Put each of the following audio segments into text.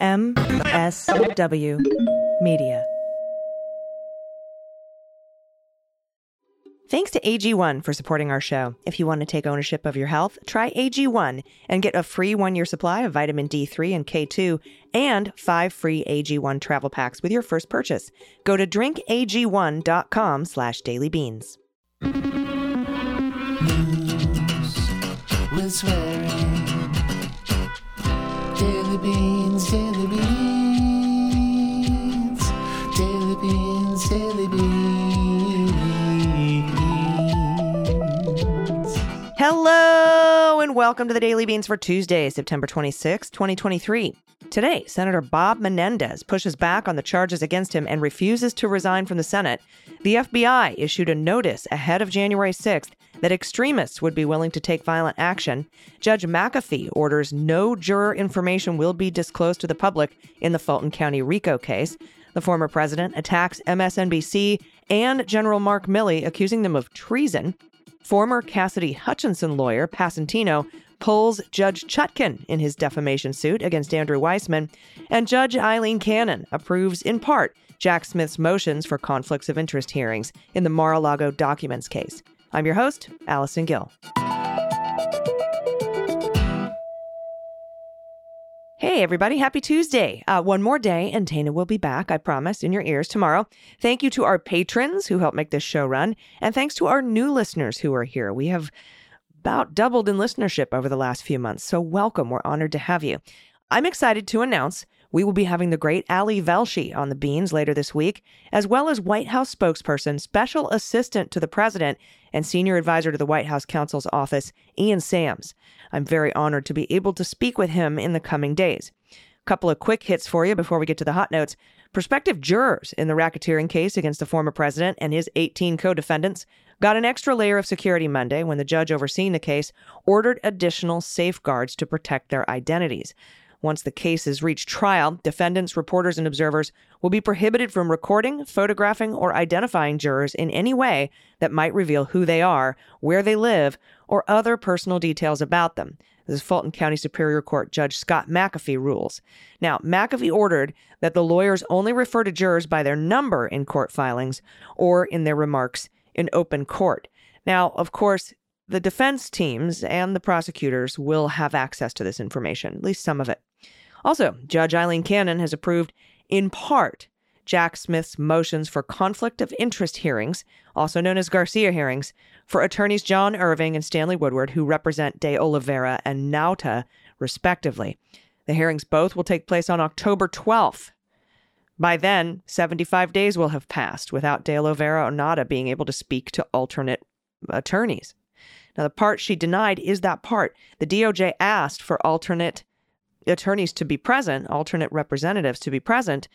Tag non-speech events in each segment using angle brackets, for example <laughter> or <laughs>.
MSW Media. Thanks to AG1 for supporting our show. If you want to take ownership of your health, try AG1 and get a free one year supply of vitamin D3 and K2 and five free AG1 travel packs with your first purchase. Go to drinkag1.com slash dailybeans. with swearing. Welcome to the Daily Beans for Tuesday, September 26, 2023. Today, Senator Bob Menendez pushes back on the charges against him and refuses to resign from the Senate. The FBI issued a notice ahead of January 6th that extremists would be willing to take violent action. Judge McAfee orders no juror information will be disclosed to the public in the Fulton County RICO case. The former president attacks MSNBC and General Mark Milley, accusing them of treason. Former Cassidy Hutchinson lawyer Passantino pulls Judge Chutkan in his defamation suit against Andrew Weissmann, and Judge Aileen Cannon approves in part Jack Smith's motions for conflicts of interest hearings in the Mar a Lago documents case. I'm your host, Allison Gill. Hey, everybody. Happy Tuesday. Uh, one more day, and Dana will be back, I promise, in your ears tomorrow. Thank you to our patrons who help make this show run, and thanks to our new listeners who are here. We have about doubled in listenership over the last few months, so welcome. We're honored to have you. I'm excited to announce we will be having the great Ali Velshi on the Beans later this week, as well as White House spokesperson, special assistant to the president, and senior advisor to the White House counsel's office, Ian Sams. I'm very honored to be able to speak with him in the coming days. A couple of quick hits for you before we get to the hot notes. Prospective jurors in the racketeering case against the former president and his 18 co defendants got an extra layer of security Monday when the judge overseeing the case ordered additional safeguards to protect their identities. Once the cases reach trial, defendants, reporters, and observers will be prohibited from recording, photographing, or identifying jurors in any way that might reveal who they are, where they live, or other personal details about them. This is Fulton County Superior Court Judge Scott McAfee rules. Now, McAfee ordered that the lawyers only refer to jurors by their number in court filings or in their remarks in open court. Now, of course, the defense teams and the prosecutors will have access to this information, at least some of it. Also, Judge Aileen Cannon has approved, in part, Jack Smith's motions for conflict of interest hearings, also known as Garcia hearings, for attorneys John Irving and Stanley Woodward, who represent De Oliveira and Nauta, respectively. The hearings both will take place on October 12th. By then, 75 days will have passed without De Oliveira or Nauta being able to speak to alternate attorneys. Now, the part she denied is that part. The DOJ asked for alternate attorneys to be present, alternate representatives to be present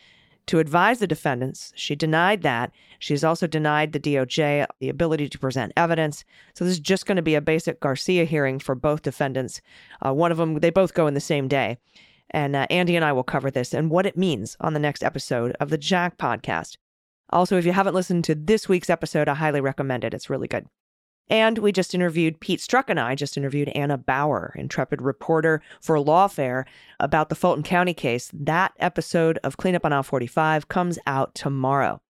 to advise the defendants. She denied that. She's also denied the DOJ the ability to present evidence. So this is just going to be a basic Garcia hearing for both defendants. Uh, one of them, they both go in the same day. And uh, Andy and I will cover this and what it means on the next episode of the Jack podcast. Also, if you haven't listened to this week's episode, I highly recommend it. It's really good. And we just interviewed Pete Strzok and I just interviewed Anna Bower, intrepid reporter for Lawfare, about the Fulton County case. That episode of Cleanup on Aisle 45 comes out tomorrow.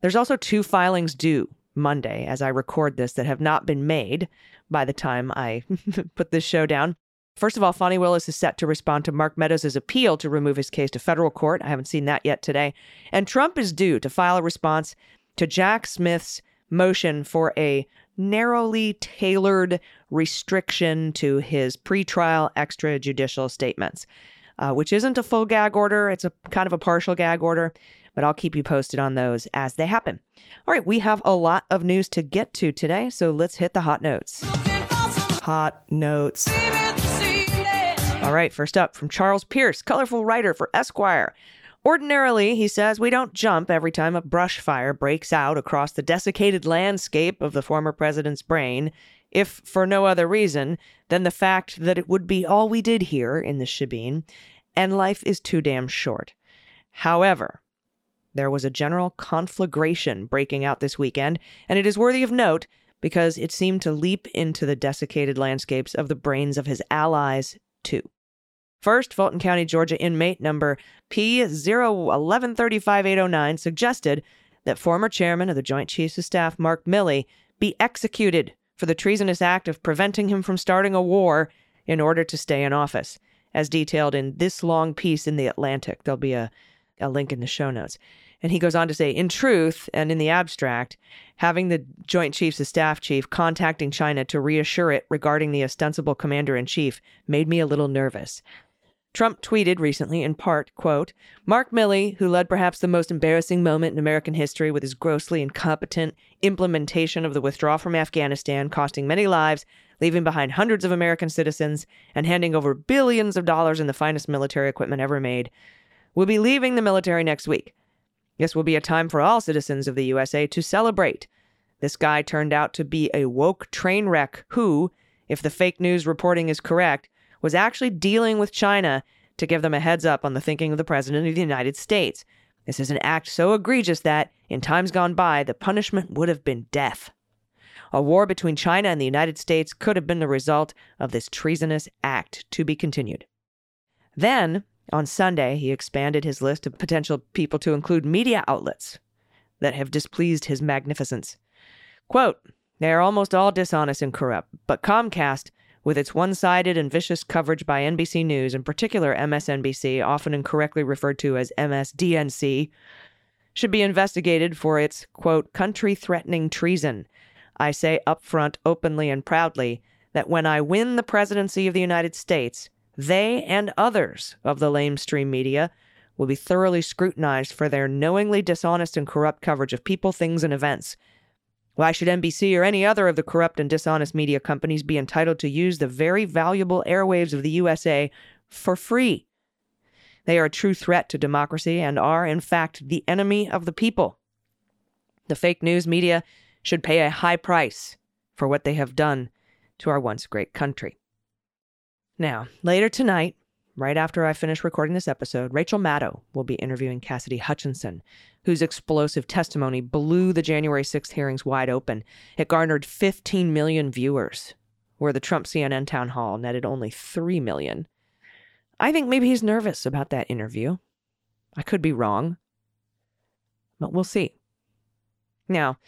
There's also two filings due Monday as I record this that have not been made by the time I <laughs> put this show down. First of all, Fani Willis is set to respond to Mark Meadows' appeal to remove his case to federal court. I haven't seen that yet today. And Trump is due to file a response to Jack Smith's motion for a narrowly tailored restriction to his pretrial extrajudicial statements, uh, which isn't a full gag order. It's a kind of a partial gag order, but I'll keep you posted on those as they happen. All right, we have a lot of news to get to today, so let's hit the hot notes. Hot notes. All right, first up from Charles Pierce, colorful writer for Esquire. Ordinarily, he says, we don't jump every time a brush fire breaks out across the desiccated landscape of the former president's brain, if for no other reason than the fact that it would be all we did here in the shebeen, and life is too damn short. However, there was a general conflagration breaking out this weekend, and it is worthy of note because it seemed to leap into the desiccated landscapes of the brains of his allies, too. First, Fulton County, Georgia inmate number P01135-809 suggested that former chairman of the Joint Chiefs of Staff, Mark Milley, be executed for the treasonous act of preventing him from starting a war in order to stay in office, as detailed in this long piece in The Atlantic. There'll be a, a link in the show notes. And he goes on to say, in truth and in the abstract, having the Joint Chiefs of Staff chief contacting China to reassure it regarding the ostensible commander in chief made me a little nervous. Trump tweeted recently in part, quote, Mark Milley, who led perhaps the most embarrassing moment in American history with his grossly incompetent implementation of the withdrawal from Afghanistan, costing many lives, leaving behind hundreds of American citizens, and handing over billions of dollars in the finest military equipment ever made, will be leaving the military next week. This will be a time for all citizens of the USA to celebrate. This guy turned out to be a woke train wreck who, if the fake news reporting is correct, was actually dealing with China to give them a heads up on the thinking of the President of the United States. This is an act so egregious that, in times gone by, the punishment would have been death. A war between China and the United States could have been the result of this treasonous act to be continued. Then, on Sunday, he expanded his list of potential people to include media outlets that have displeased his magnificence. Quote, they are almost all dishonest and corrupt, but Comcast with its one sided and vicious coverage by NBC News, in particular MSNBC, often incorrectly referred to as MSDNC, should be investigated for its, quote, country threatening treason. I say upfront, openly, and proudly that when I win the presidency of the United States, they and others of the lamestream media will be thoroughly scrutinized for their knowingly dishonest and corrupt coverage of people, things, and events why should NBC or any other of the corrupt and dishonest media companies be entitled to use the very valuable airwaves of the USA for free? They are a true threat to democracy and are, in fact, the enemy of the people. The fake news media should pay a high price for what they have done to our once great country. Now, later tonight, right after I finish recording this episode, Rachel Maddow will be interviewing Cassidy Hutchinson, whose explosive testimony blew the January 6th hearings wide open. It garnered 15 million viewers, where the Trump CNN town hall netted only 3 million. I think maybe he's nervous about that interview. I could be wrong, but we'll see. Now,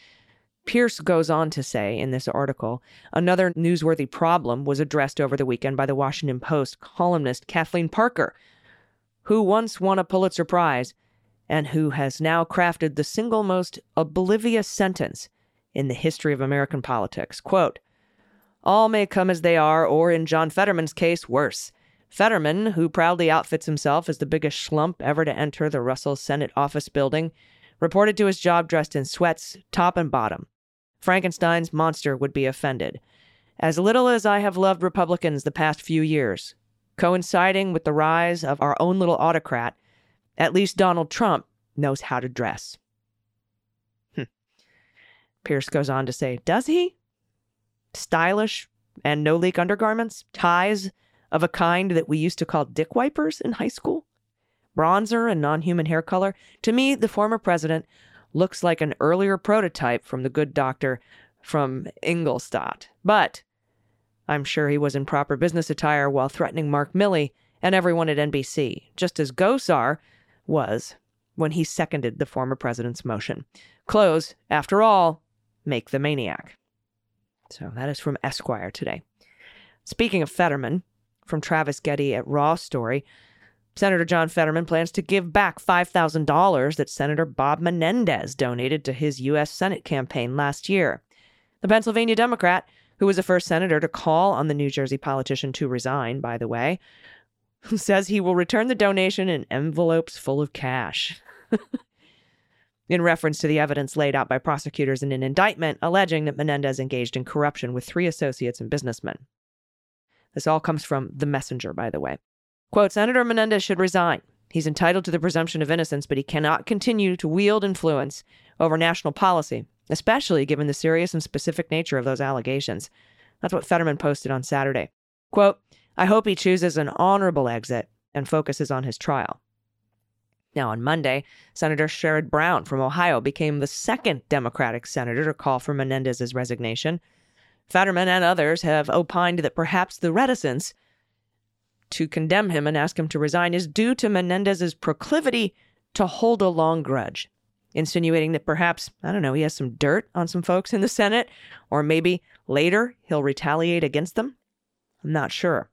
Pierce goes on to say in this article another newsworthy problem was addressed over the weekend by the Washington Post columnist Kathleen Parker, who once won a Pulitzer Prize and who has now crafted the single most oblivious sentence in the history of American politics. Quote, all may come as they are, or in John Fetterman's case, worse. Fetterman, who proudly outfits himself as the biggest schlump ever to enter the Russell Senate office building, reported to his job dressed in sweats, top and bottom. Frankenstein's monster would be offended. As little as I have loved Republicans the past few years, coinciding with the rise of our own little autocrat, at least Donald Trump knows how to dress. Hm. Pierce goes on to say, Does he? Stylish and no leak undergarments, ties of a kind that we used to call dick wipers in high school, bronzer and non human hair color. To me, the former president looks like an earlier prototype from the good doctor from Ingolstadt. But I'm sure he was in proper business attire while threatening Mark Milley and everyone at NBC, just as Gosar was when he seconded the former president's motion. Clothes, after all, make the maniac. So that is from Esquire today. Speaking of Fetterman, from Travis Getty at Raw Story, Senator John Fetterman plans to give back $5,000 that Senator Bob Menendez donated to his U.S. Senate campaign last year. The Pennsylvania Democrat, who was the first senator to call on the New Jersey politician to resign, by the way, <laughs> says he will return the donation in envelopes full of cash. <laughs> in reference to the evidence laid out by prosecutors in an indictment alleging that Menendez engaged in corruption with three associates and businessmen. This all comes from The Messenger, by the way. Quote Senator Menendez should resign. He's entitled to the presumption of innocence, but he cannot continue to wield influence over national policy, especially given the serious and specific nature of those allegations. That's what Fetterman posted on Saturday. Quote I hope he chooses an honorable exit and focuses on his trial. Now, on Monday, Senator Sherrod Brown from Ohio became the second Democratic senator to call for Menendez's resignation. Fetterman and others have opined that perhaps the reticence to condemn him and ask him to resign is due to Menendez's proclivity to hold a long grudge, insinuating that perhaps, I don't know, he has some dirt on some folks in the Senate, or maybe later he'll retaliate against them. I'm not sure.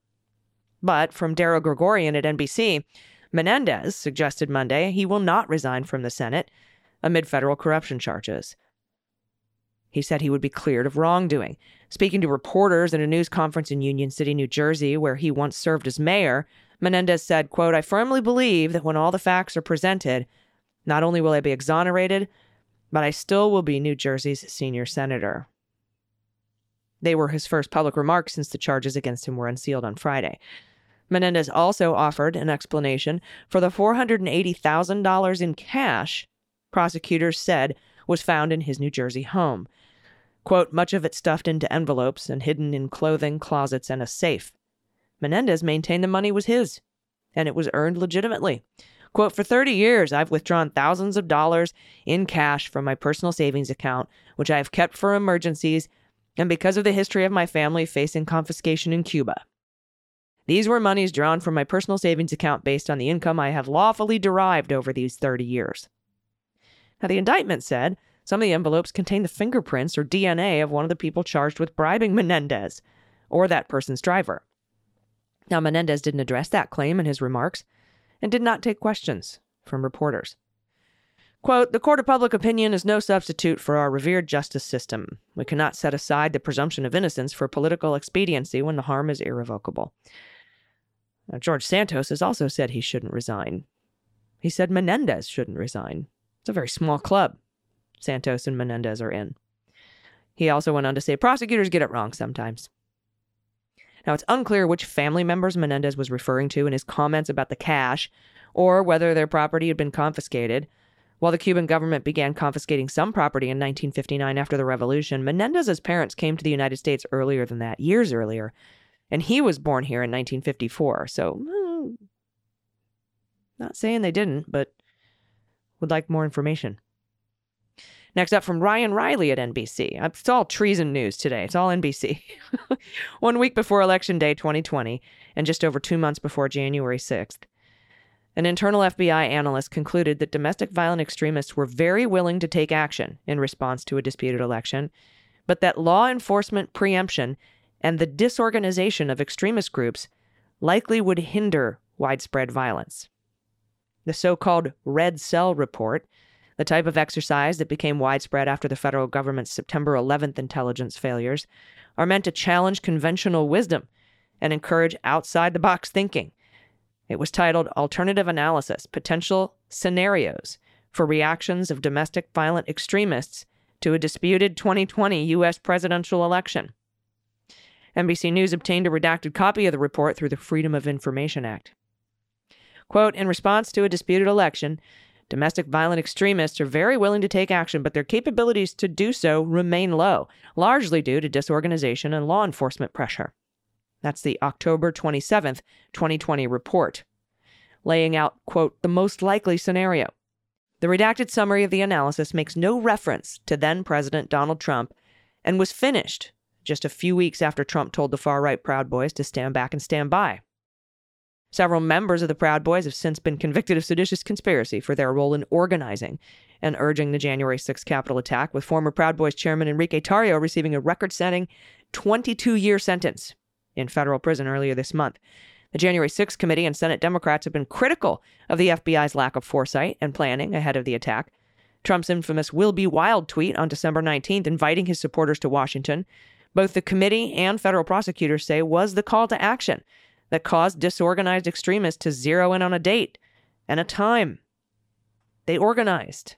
But from Darrell Gregorian at NBC, Menendez suggested Monday he will not resign from the Senate amid federal corruption charges. He said he would be cleared of wrongdoing. Speaking to reporters at a news conference in Union City, New Jersey, where he once served as mayor, Menendez said, quote, I firmly believe that when all the facts are presented, not only will I be exonerated, but I still will be New Jersey's senior senator. They were his first public remarks since the charges against him were unsealed on Friday. Menendez also offered an explanation for the $480,000 in cash prosecutors said was found in his New Jersey home. Quote, much of it stuffed into envelopes and hidden in clothing, closets, and a safe. Menendez maintained the money was his, and it was earned legitimately. Quote, for 30 years, I've withdrawn thousands of dollars in cash from my personal savings account, which I have kept for emergencies and because of the history of my family facing confiscation in Cuba. These were monies drawn from my personal savings account based on the income I have lawfully derived over these 30 years. Now, the indictment said some of the envelopes contained the fingerprints or DNA of one of the people charged with bribing Menendez or that person's driver. Now, Menendez didn't address that claim in his remarks and did not take questions from reporters. Quote, the court of public opinion is no substitute for our revered justice system. We cannot set aside the presumption of innocence for political expediency when the harm is irrevocable. Now, George Santos has also said he shouldn't resign. He said Menendez shouldn't resign. It's a very small club Santos and Menendez are in. He also went on to say prosecutors get it wrong sometimes. Now, it's unclear which family members Menendez was referring to in his comments about the cash or whether their property had been confiscated. While the Cuban government began confiscating some property in 1959 after the revolution, Menendez's parents came to the United States earlier than that, years earlier, and he was born here in 1954. So, mm, not saying they didn't, but would like more information. Next up from Ryan Riley at NBC. Uh, it's all treason news today. It's all NBC. <laughs> One week before Election Day 2020, and just over two months before January 6th, an internal FBI analyst concluded that domestic violent extremists were very willing to take action in response to a disputed election, but that law enforcement preemption and the disorganization of extremist groups likely would hinder widespread violence. The so called Red Cell Report the type of exercise that became widespread after the federal government's September 11th intelligence failures, are meant to challenge conventional wisdom and encourage outside the box thinking. It was titled Alternative Analysis Potential Scenarios for Reactions of Domestic Violent Extremists to a Disputed 2020 U.S. Presidential Election. NBC News obtained a redacted copy of the report through the Freedom of Information Act. Quote In response to a disputed election, Domestic violent extremists are very willing to take action, but their capabilities to do so remain low, largely due to disorganization and law enforcement pressure. That's the October 27th, 2020 report, laying out, quote, the most likely scenario. The redacted summary of the analysis makes no reference to then President Donald Trump and was finished just a few weeks after Trump told the far right Proud Boys to stand back and stand by. Several members of the Proud Boys have since been convicted of seditious conspiracy for their role in organizing and urging the January 6th Capitol attack, with former Proud Boys chairman Enrique Tarrio receiving a record setting 22 year sentence in federal prison earlier this month. The January 6th committee and Senate Democrats have been critical of the FBI's lack of foresight and planning ahead of the attack. Trump's infamous Will Be Wild tweet on December 19th, inviting his supporters to Washington, both the committee and federal prosecutors say was the call to action that caused disorganized extremists to zero in on a date and a time. They organized.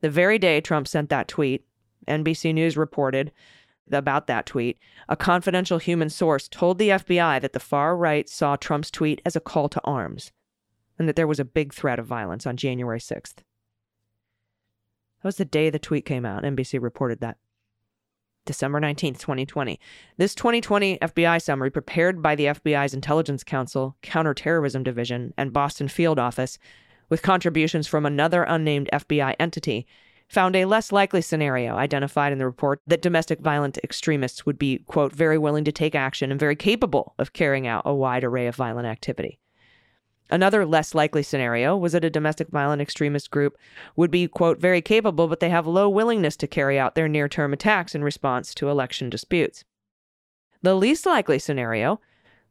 The very day Trump sent that tweet, NBC News reported about that tweet. A confidential human source told the FBI that the far right saw Trump's tweet as a call to arms and that there was a big threat of violence on January 6th. That was the day the tweet came out. NBC reported that. December 19th, 2020. This 2020 FBI summary, prepared by the FBI's Intelligence Council, Counterterrorism Division, and Boston Field Office, with contributions from another unnamed FBI entity, found a less likely scenario identified in the report that domestic violent extremists would be, quote, very willing to take action and very capable of carrying out a wide array of violent activity. Another less likely scenario was that a domestic violent extremist group would be, quote, very capable, but they have low willingness to carry out their near term attacks in response to election disputes. The least likely scenario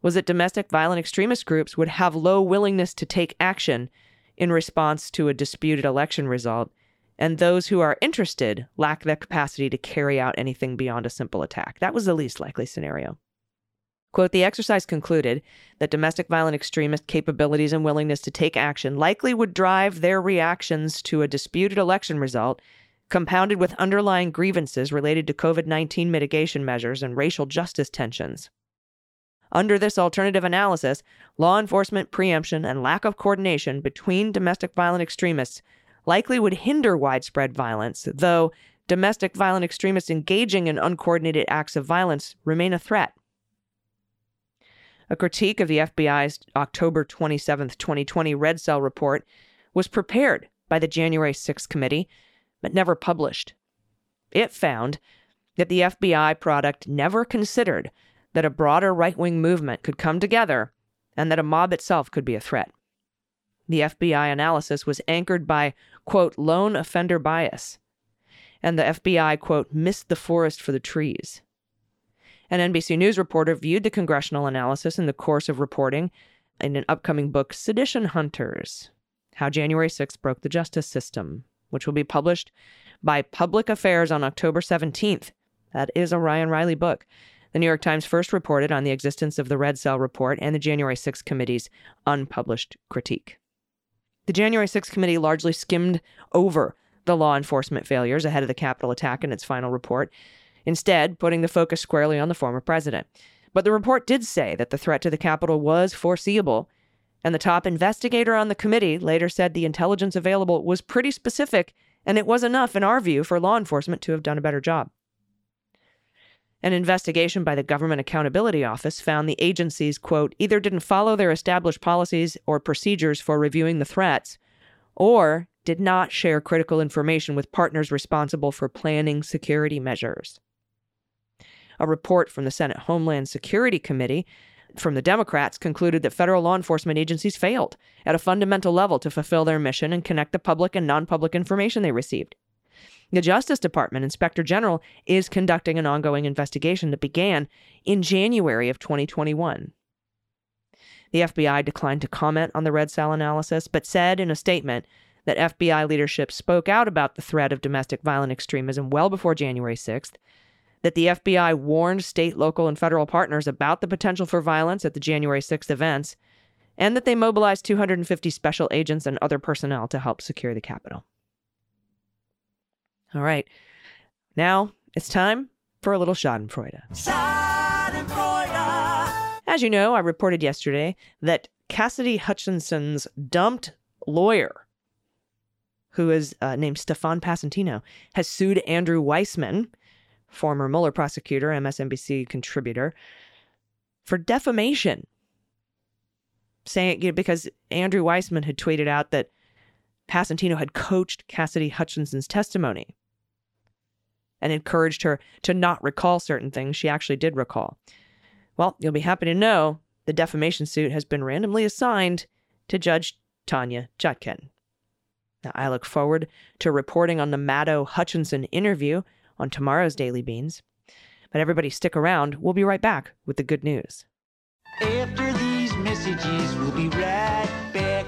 was that domestic violent extremist groups would have low willingness to take action in response to a disputed election result, and those who are interested lack the capacity to carry out anything beyond a simple attack. That was the least likely scenario. Quote, the exercise concluded that domestic violent extremist capabilities and willingness to take action likely would drive their reactions to a disputed election result, compounded with underlying grievances related to COVID 19 mitigation measures and racial justice tensions. Under this alternative analysis, law enforcement preemption and lack of coordination between domestic violent extremists likely would hinder widespread violence, though domestic violent extremists engaging in uncoordinated acts of violence remain a threat. A critique of the FBI's October 27, 2020 Red Cell report was prepared by the January 6th committee, but never published. It found that the FBI product never considered that a broader right wing movement could come together and that a mob itself could be a threat. The FBI analysis was anchored by, quote, lone offender bias, and the FBI, quote, missed the forest for the trees. An NBC News reporter viewed the congressional analysis in the course of reporting in an upcoming book, Sedition Hunters How January 6th Broke the Justice System, which will be published by Public Affairs on October 17th. That is a Ryan Riley book. The New York Times first reported on the existence of the Red Cell report and the January 6th committee's unpublished critique. The January 6th committee largely skimmed over the law enforcement failures ahead of the Capitol attack in its final report instead, putting the focus squarely on the former president. But the report did say that the threat to the Capitol was foreseeable, and the top investigator on the committee later said the intelligence available was pretty specific, and it was enough, in our view, for law enforcement to have done a better job. An investigation by the Government Accountability Office found the agencies, quote, either didn't follow their established policies or procedures for reviewing the threats, or did not share critical information with partners responsible for planning security measures. A report from the Senate Homeland Security Committee from the Democrats concluded that federal law enforcement agencies failed at a fundamental level to fulfill their mission and connect the public and non public information they received. The Justice Department Inspector General is conducting an ongoing investigation that began in January of 2021. The FBI declined to comment on the Red Cell analysis, but said in a statement that FBI leadership spoke out about the threat of domestic violent extremism well before January 6th that the FBI warned state, local, and federal partners about the potential for violence at the January 6th events, and that they mobilized 250 special agents and other personnel to help secure the Capitol. All right, now it's time for a little Schadenfreude. Schadenfreude. As you know, I reported yesterday that Cassidy Hutchinson's dumped lawyer, who is uh, named Stefan Passantino, has sued Andrew Weissmann former Mueller prosecutor, MSNBC contributor, for defamation. Saying you know, because Andrew Weissmann had tweeted out that Passantino had coached Cassidy Hutchinson's testimony and encouraged her to not recall certain things she actually did recall. Well, you'll be happy to know the defamation suit has been randomly assigned to Judge Tanya Chutkan. Now, I look forward to reporting on the Maddow Hutchinson interview on tomorrow's Daily Beans. But everybody stick around. We'll be right back with the good news. After these messages, we'll be right back.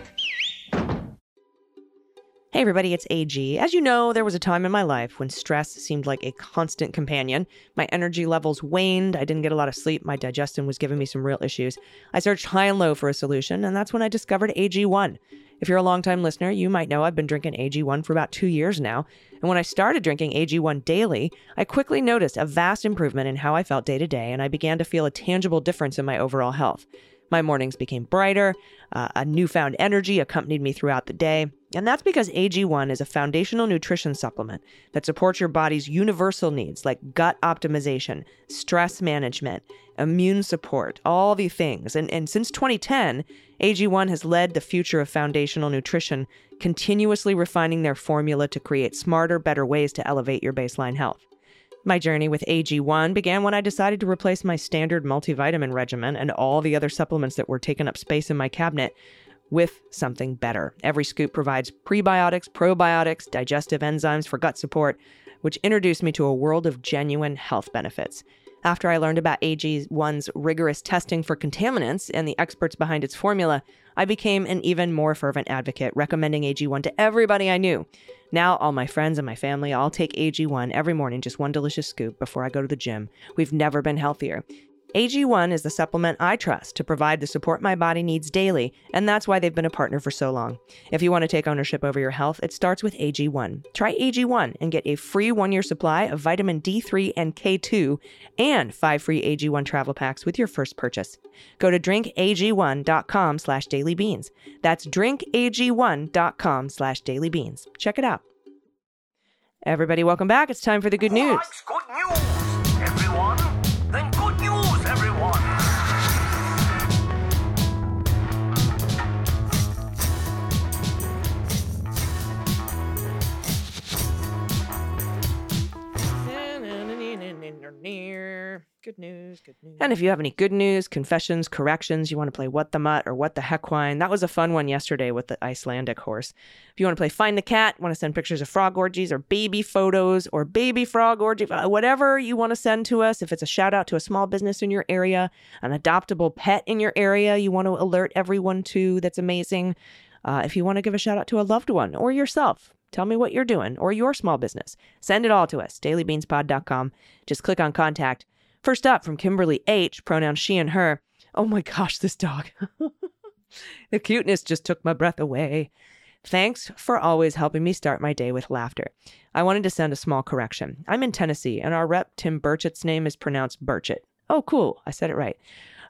Hey everybody, it's AG. As you know, there was a time in my life when stress seemed like a constant companion. My energy levels waned, I didn't get a lot of sleep, my digestion was giving me some real issues. I searched high and low for a solution, and that's when I discovered AG1. If you're a longtime listener, you might know I've been drinking AG1 for about two years now. And when I started drinking AG1 daily, I quickly noticed a vast improvement in how I felt day to day, and I began to feel a tangible difference in my overall health. My mornings became brighter. Uh, a newfound energy accompanied me throughout the day. And that's because AG1 is a foundational nutrition supplement that supports your body's universal needs like gut optimization, stress management, immune support, all the things. And, and since 2010, AG1 has led the future of foundational nutrition, continuously refining their formula to create smarter, better ways to elevate your baseline health. My journey with AG1 began when I decided to replace my standard multivitamin regimen and all the other supplements that were taking up space in my cabinet with something better. Every scoop provides prebiotics, probiotics, digestive enzymes for gut support, which introduced me to a world of genuine health benefits. After I learned about AG1's rigorous testing for contaminants and the experts behind its formula, I became an even more fervent advocate, recommending AG1 to everybody I knew. Now, all my friends and my family all take AG1 every morning, just one delicious scoop before I go to the gym. We've never been healthier. AG1 is the supplement I trust to provide the support my body needs daily, and that's why they've been a partner for so long. If you want to take ownership over your health, it starts with AG1. Try AG1 and get a free one year supply of vitamin D3 and K2 and five free AG1 travel packs with your first purchase. Go to drinkag1.com slash dailybeans. That's drinkag1.com slash dailybeans. Check it out. Everybody, welcome back. It's time for the good news. Good news, And if you have any good news, confessions, corrections, you want to play What the Mutt or What the Heck Wine, that was a fun one yesterday with the Icelandic horse. If you want to play Find the Cat, want to send pictures of frog orgies or baby photos or baby frog orgy, uh, whatever you want to send to us, if it's a shout out to a small business in your area, an adoptable pet in your area you want to alert everyone to, that's amazing. Uh, if you want to give a shout out to a loved one or yourself, tell me what you're doing or your small business. Send it all to us, dailybeanspod.com. Just click on contact. First up from Kimberly H, pronouns she and her. Oh my gosh, this dog. <laughs> the cuteness just took my breath away. Thanks for always helping me start my day with laughter. I wanted to send a small correction. I'm in Tennessee, and our rep, Tim Burchett's name is pronounced Burchett. Oh, cool. I said it right.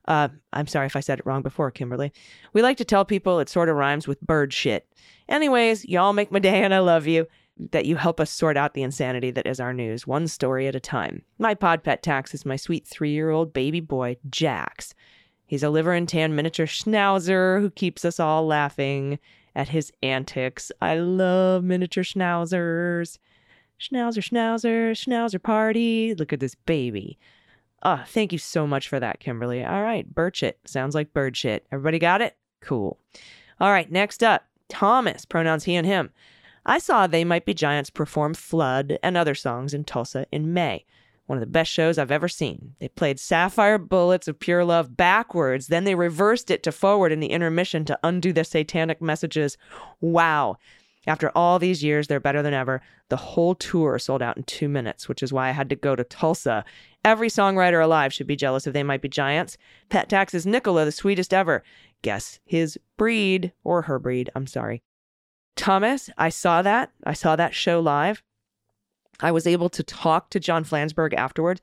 Uh, I'm sorry if I said it wrong before, Kimberly. We like to tell people it sort of rhymes with bird shit. Anyways, y'all make my day and I love you. That you help us sort out the insanity that is our news, one story at a time. My pod pet tax is my sweet three year old baby boy, Jax. He's a liver and tan miniature schnauzer who keeps us all laughing at his antics. I love miniature schnauzers. Schnauzer, schnauzer, schnauzer party. Look at this baby. Ah, thank you so much for that, Kimberly. All right, Birchit. Sounds like bird shit. Everybody got it? Cool. All right, next up, Thomas, pronouns he and him. I saw They Might Be Giants perform Flood and other songs in Tulsa in May. One of the best shows I've ever seen. They played Sapphire Bullets of Pure Love backwards, then they reversed it to forward in the intermission to undo the satanic messages. Wow. After all these years, they're better than ever. The whole tour sold out in two minutes, which is why I had to go to Tulsa. Every songwriter alive should be jealous if they might be giants. Pet Tax is Nicola, the sweetest ever. Guess his breed, or her breed, I'm sorry. Thomas, I saw that. I saw that show live. I was able to talk to John Flansburgh afterwards.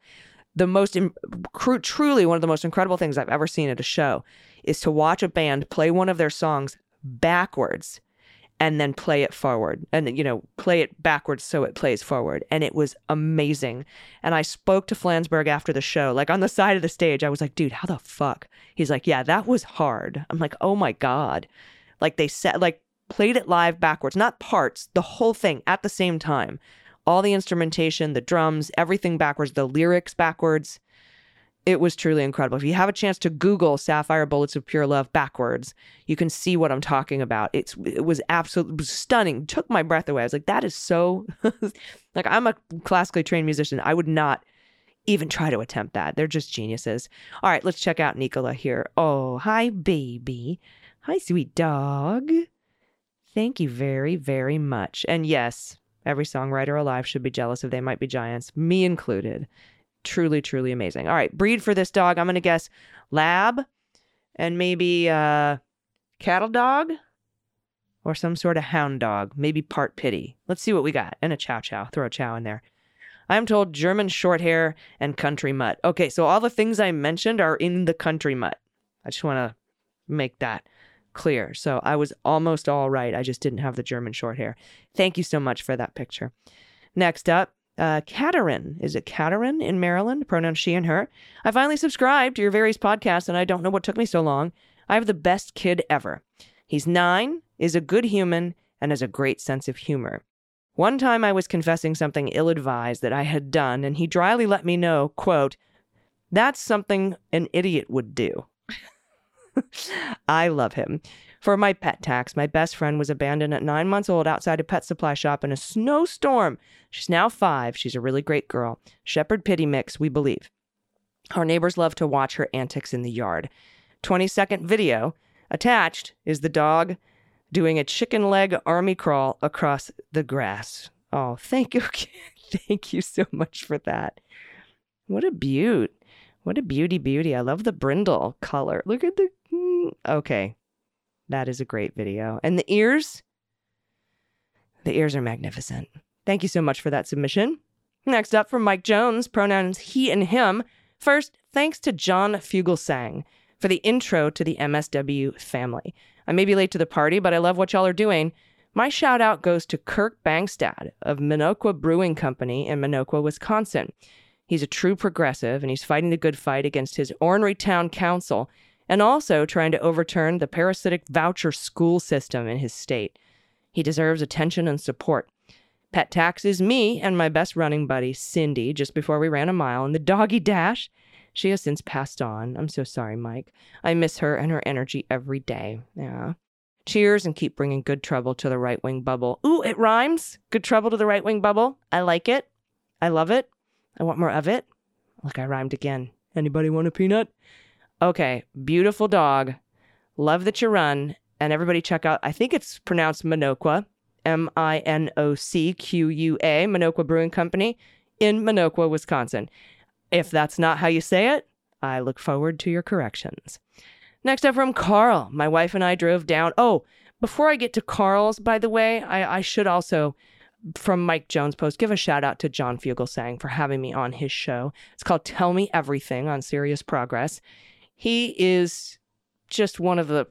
The most, im- cru- truly one of the most incredible things I've ever seen at a show is to watch a band play one of their songs backwards and then play it forward and, you know, play it backwards so it plays forward. And it was amazing. And I spoke to Flansburgh after the show, like on the side of the stage. I was like, dude, how the fuck? He's like, yeah, that was hard. I'm like, oh my God. Like they said, like, played it live backwards, not parts, the whole thing at the same time. All the instrumentation, the drums, everything backwards, the lyrics backwards. It was truly incredible. If you have a chance to Google Sapphire Bullets of Pure Love backwards, you can see what I'm talking about. It's it was absolutely stunning. Took my breath away. I was like, that is so <laughs> like I'm a classically trained musician. I would not even try to attempt that. They're just geniuses. All right, let's check out Nicola here. Oh, hi, baby. Hi, sweet dog. Thank you very, very much. And yes, every songwriter alive should be jealous if they might be giants, me included. Truly, truly amazing. All right, breed for this dog. I'm going to guess lab and maybe uh, cattle dog or some sort of hound dog, maybe part pity. Let's see what we got. And a chow chow. Throw a chow in there. I'm told German short hair and country mutt. Okay, so all the things I mentioned are in the country mutt. I just want to make that clear. So I was almost all right. I just didn't have the German short hair. Thank you so much for that picture. Next up, uh, Katerin. Is it Katerin in Maryland? Pronouns she and her. I finally subscribed to your various podcasts, and I don't know what took me so long. I have the best kid ever. He's nine, is a good human, and has a great sense of humor. One time I was confessing something ill advised that I had done, and he dryly let me know, quote, that's something an idiot would do. <laughs> <laughs> I love him. For my pet tax, my best friend was abandoned at nine months old outside a pet supply shop in a snowstorm. She's now five. She's a really great girl. Shepherd pity mix, we believe. Our neighbors love to watch her antics in the yard. 20 second video. Attached is the dog doing a chicken leg army crawl across the grass. Oh, thank you. <laughs> thank you so much for that. What a beaut. What a beauty, beauty. I love the brindle color. Look at the. Mm, Okay. That is a great video. And the ears? The ears are magnificent. Thank you so much for that submission. Next up from Mike Jones, pronouns he and him. First, thanks to John Fugelsang for the intro to the MSW family. I may be late to the party, but I love what y'all are doing. My shout out goes to Kirk Bangstad of Minocqua Brewing Company in Minocqua, Wisconsin. He's a true progressive and he's fighting the good fight against his ornery town council and also trying to overturn the parasitic voucher school system in his state. He deserves attention and support. Pet tax is me and my best running buddy, Cindy, just before we ran a mile in the doggy dash. She has since passed on. I'm so sorry, Mike. I miss her and her energy every day. Yeah. Cheers and keep bringing good trouble to the right wing bubble. Ooh, it rhymes. Good trouble to the right wing bubble. I like it. I love it. I want more of it. Look, I rhymed again. Anybody want a peanut? Okay, beautiful dog. Love that you run. And everybody check out, I think it's pronounced Minocqua, M I N O C Q U A, Minocqua Brewing Company in Minocqua, Wisconsin. If that's not how you say it, I look forward to your corrections. Next up from Carl. My wife and I drove down. Oh, before I get to Carl's, by the way, I, I should also from Mike Jones post, give a shout out to John Fugelsang for having me on his show. It's called Tell Me Everything on Sirius Progress. He is just one of the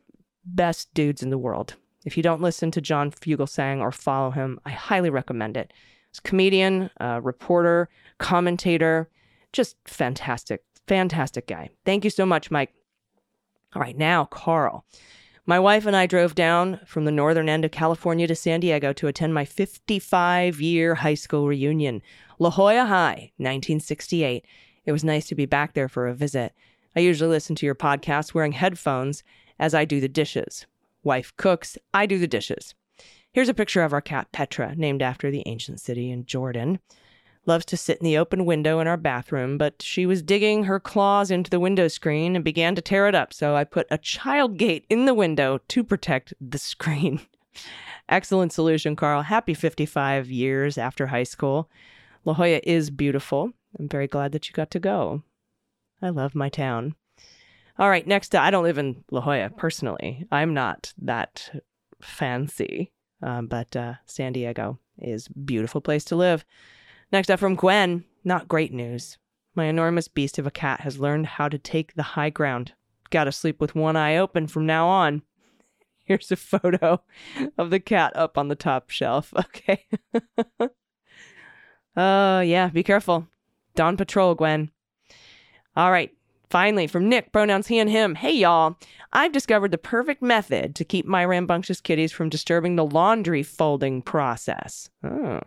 best dudes in the world. If you don't listen to John Fugelsang or follow him, I highly recommend it. He's a comedian, reporter, commentator, just fantastic, fantastic guy. Thank you so much, Mike. All right, now, Carl. My wife and I drove down from the northern end of California to San Diego to attend my 55 year high school reunion, La Jolla High, 1968. It was nice to be back there for a visit. I usually listen to your podcast wearing headphones as I do the dishes. Wife cooks, I do the dishes. Here's a picture of our cat Petra, named after the ancient city in Jordan. Loves to sit in the open window in our bathroom, but she was digging her claws into the window screen and began to tear it up, so I put a child gate in the window to protect the screen. <laughs> Excellent solution, Carl. Happy 55 years after high school. La Jolla is beautiful. I'm very glad that you got to go. I love my town. All right, next, I don't live in La Jolla personally. I'm not that fancy, um, but uh, San Diego is a beautiful place to live. Next up from Gwen, not great news. My enormous beast of a cat has learned how to take the high ground. Gotta sleep with one eye open from now on. <laughs> Here's a photo of the cat up on the top shelf. <laughs> Okay. <laughs> uh, yeah, be careful. Dawn Patrol, Gwen. All right. Finally, from Nick, pronouns he and him. Hey, y'all. I've discovered the perfect method to keep my rambunctious kitties from disturbing the laundry folding process. Oh.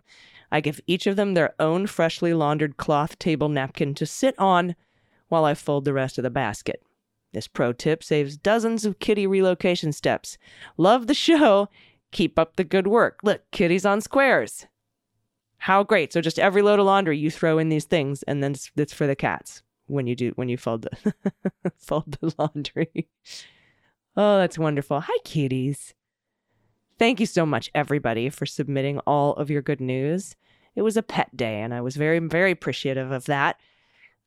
I give each of them their own freshly laundered cloth table napkin to sit on while I fold the rest of the basket. This pro tip saves dozens of kitty relocation steps. Love the show. Keep up the good work. Look, kitties on squares. How great. So just every load of laundry you throw in these things and then it's, it's for the cats when you do when you fold the <laughs> fold the laundry. Oh, that's wonderful. Hi kitties. Thank you so much, everybody, for submitting all of your good news. It was a pet day, and I was very, very appreciative of that.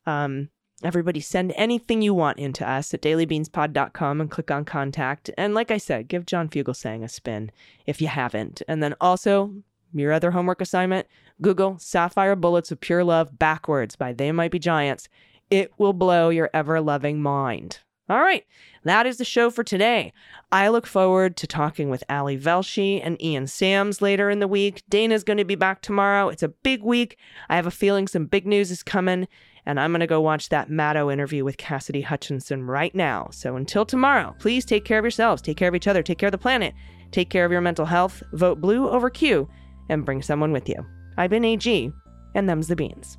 Um, everybody, send anything you want into us at dailybeanspod.com and click on contact. And like I said, give John Fugelsang a spin if you haven't. And then also, your other homework assignment Google Sapphire Bullets of Pure Love backwards by They Might Be Giants. It will blow your ever loving mind. All right, that is the show for today. I look forward to talking with Ali Velshi and Ian Sams later in the week. Dana's going to be back tomorrow. It's a big week. I have a feeling some big news is coming, and I'm going to go watch that Maddow interview with Cassidy Hutchinson right now. So until tomorrow, please take care of yourselves, take care of each other, take care of the planet, take care of your mental health, vote blue over Q, and bring someone with you. I've been AG, and them's the beans.